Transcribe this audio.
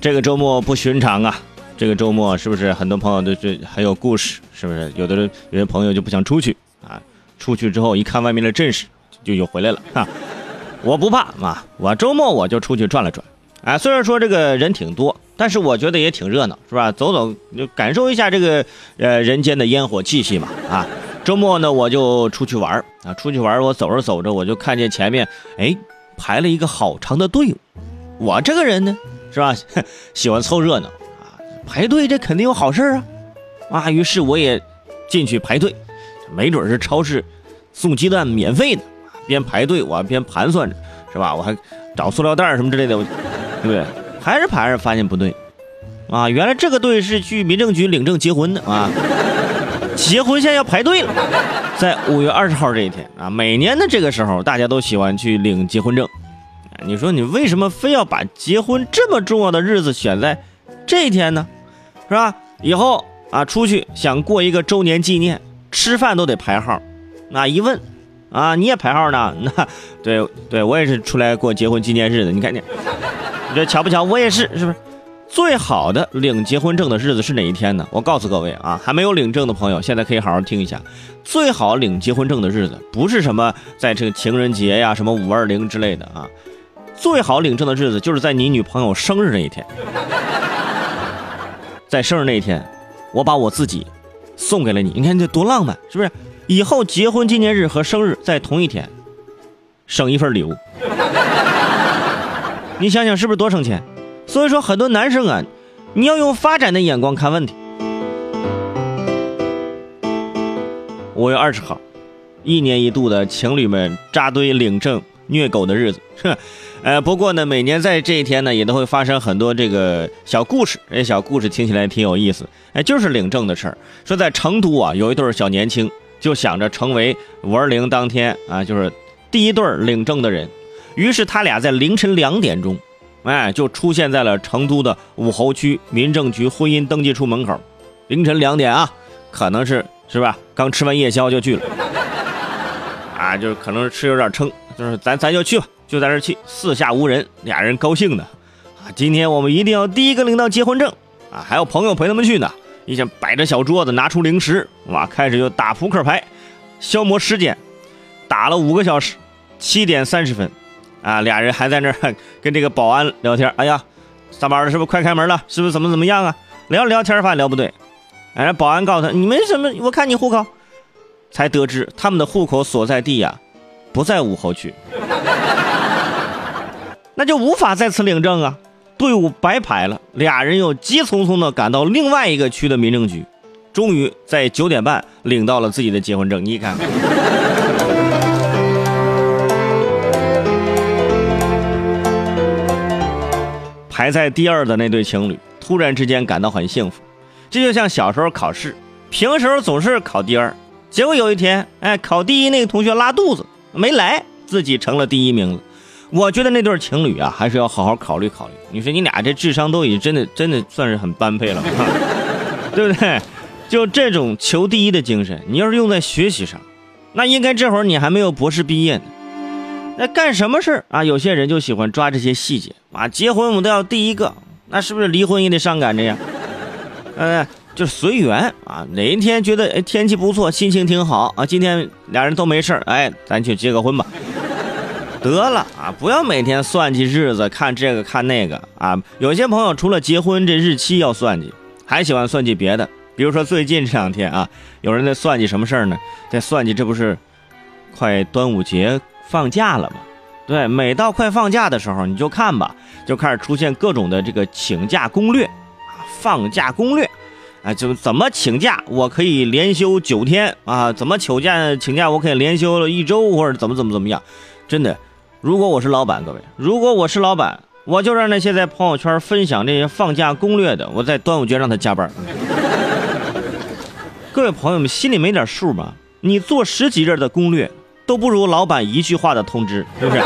这个周末不寻常啊！这个周末是不是很多朋友都是很有故事？是不是有的人有些朋友就不想出去啊？出去之后一看外面的阵势，就又回来了哈。我不怕啊，我周末我就出去转了转。啊，虽然说这个人挺多，但是我觉得也挺热闹，是吧？走走就感受一下这个呃人间的烟火气息嘛啊！周末呢我就出去玩啊，出去玩我走着走着我就看见前面哎排了一个好长的队伍。我这个人呢是吧，喜欢凑热闹啊，排队这肯定有好事啊啊！于是我也进去排队，没准是超市送鸡蛋免费的，边排队我边盘算着是吧？我还找塑料袋什么之类的。对不对，还是排着发现不对，啊，原来这个队是去民政局领证结婚的啊，结婚现在要排队了，在五月二十号这一天啊，每年的这个时候大家都喜欢去领结婚证，你说你为什么非要把结婚这么重要的日子选在这一天呢？是吧？以后啊出去想过一个周年纪念，吃饭都得排号，那一问，啊你也排号呢？那对对，我也是出来过结婚纪念日的，你看你。你这巧不巧？我也是，是不是？最好的领结婚证的日子是哪一天呢？我告诉各位啊，还没有领证的朋友，现在可以好好听一下。最好领结婚证的日子，不是什么在这个情人节呀、什么五二零之类的啊。最好领证的日子，就是在你女朋友生日那一天。在生日那一天，我把我自己送给了你，你看这多浪漫，是不是？以后结婚纪念日和生日在同一天，省一份礼物。你想想是不是多省钱？所以说很多男生啊，你要用发展的眼光看问题。五月二十号，一年一度的情侣们扎堆领证虐狗的日子。哼，呃，不过呢，每年在这一天呢，也都会发生很多这个小故事。这小故事听起来挺有意思。哎，就是领证的事儿。说在成都啊，有一对小年轻就想着成为五二零当天啊，就是第一对领证的人。于是他俩在凌晨两点钟，哎，就出现在了成都的武侯区民政局婚姻登记处门口。凌晨两点啊，可能是是吧？刚吃完夜宵就去了，啊，就是可能吃有点撑，就是咱咱就去吧，就在这去，四下无人，俩人高兴的啊，今天我们一定要第一个领到结婚证啊！还有朋友陪他们去呢，一下摆着小桌子，拿出零食，哇，开始就打扑克牌，消磨时间，打了五个小时，七点三十分。啊，俩人还在那儿 跟这个保安聊天。哎呀，上班了是不是快开门了？是不是怎么怎么样啊？聊聊天发现聊不对。哎，保安告诉他：“你们什么？我看你户口。”才得知他们的户口所在地呀，不在武侯区，那就无法在此领证啊。队伍白排了，俩人又急匆匆的赶到另外一个区的民政局，终于在九点半领到了自己的结婚证。你看。排在第二的那对情侣突然之间感到很幸福，这就像小时候考试，平时总是考第二，结果有一天，哎，考第一那个同学拉肚子没来，自己成了第一名了。我觉得那对情侣啊，还是要好好考虑考虑。你说你俩这智商都已经真的真的算是很般配了，对不对？就这种求第一的精神，你要是用在学习上，那应该这会儿你还没有博士毕业呢。那干什么事儿啊？有些人就喜欢抓这些细节啊！结婚我们都要第一个，那是不是离婚也得上赶着呀？嗯，就随缘啊！哪一天觉得哎天气不错，心情挺好啊，今天俩人都没事儿，哎，咱去结个婚吧。得了啊，不要每天算计日子，看这个看那个啊！有些朋友除了结婚这日期要算计，还喜欢算计别的，比如说最近这两天啊，有人在算计什么事儿呢？在算计这不是快端午节。放假了吗？对，每到快放假的时候，你就看吧，就开始出现各种的这个请假攻略啊，放假攻略，啊，就怎么请假我可以连休九天啊？怎么请假请假我可以连休了一周，或者怎么怎么怎么样？真的，如果我是老板，各位，如果我是老板，我就让那些在朋友圈分享这些放假攻略的，我在端午节让他加班。各位朋友们，心里没点数吗？你做十几页的攻略。都不如老板一句话的通知，是不是？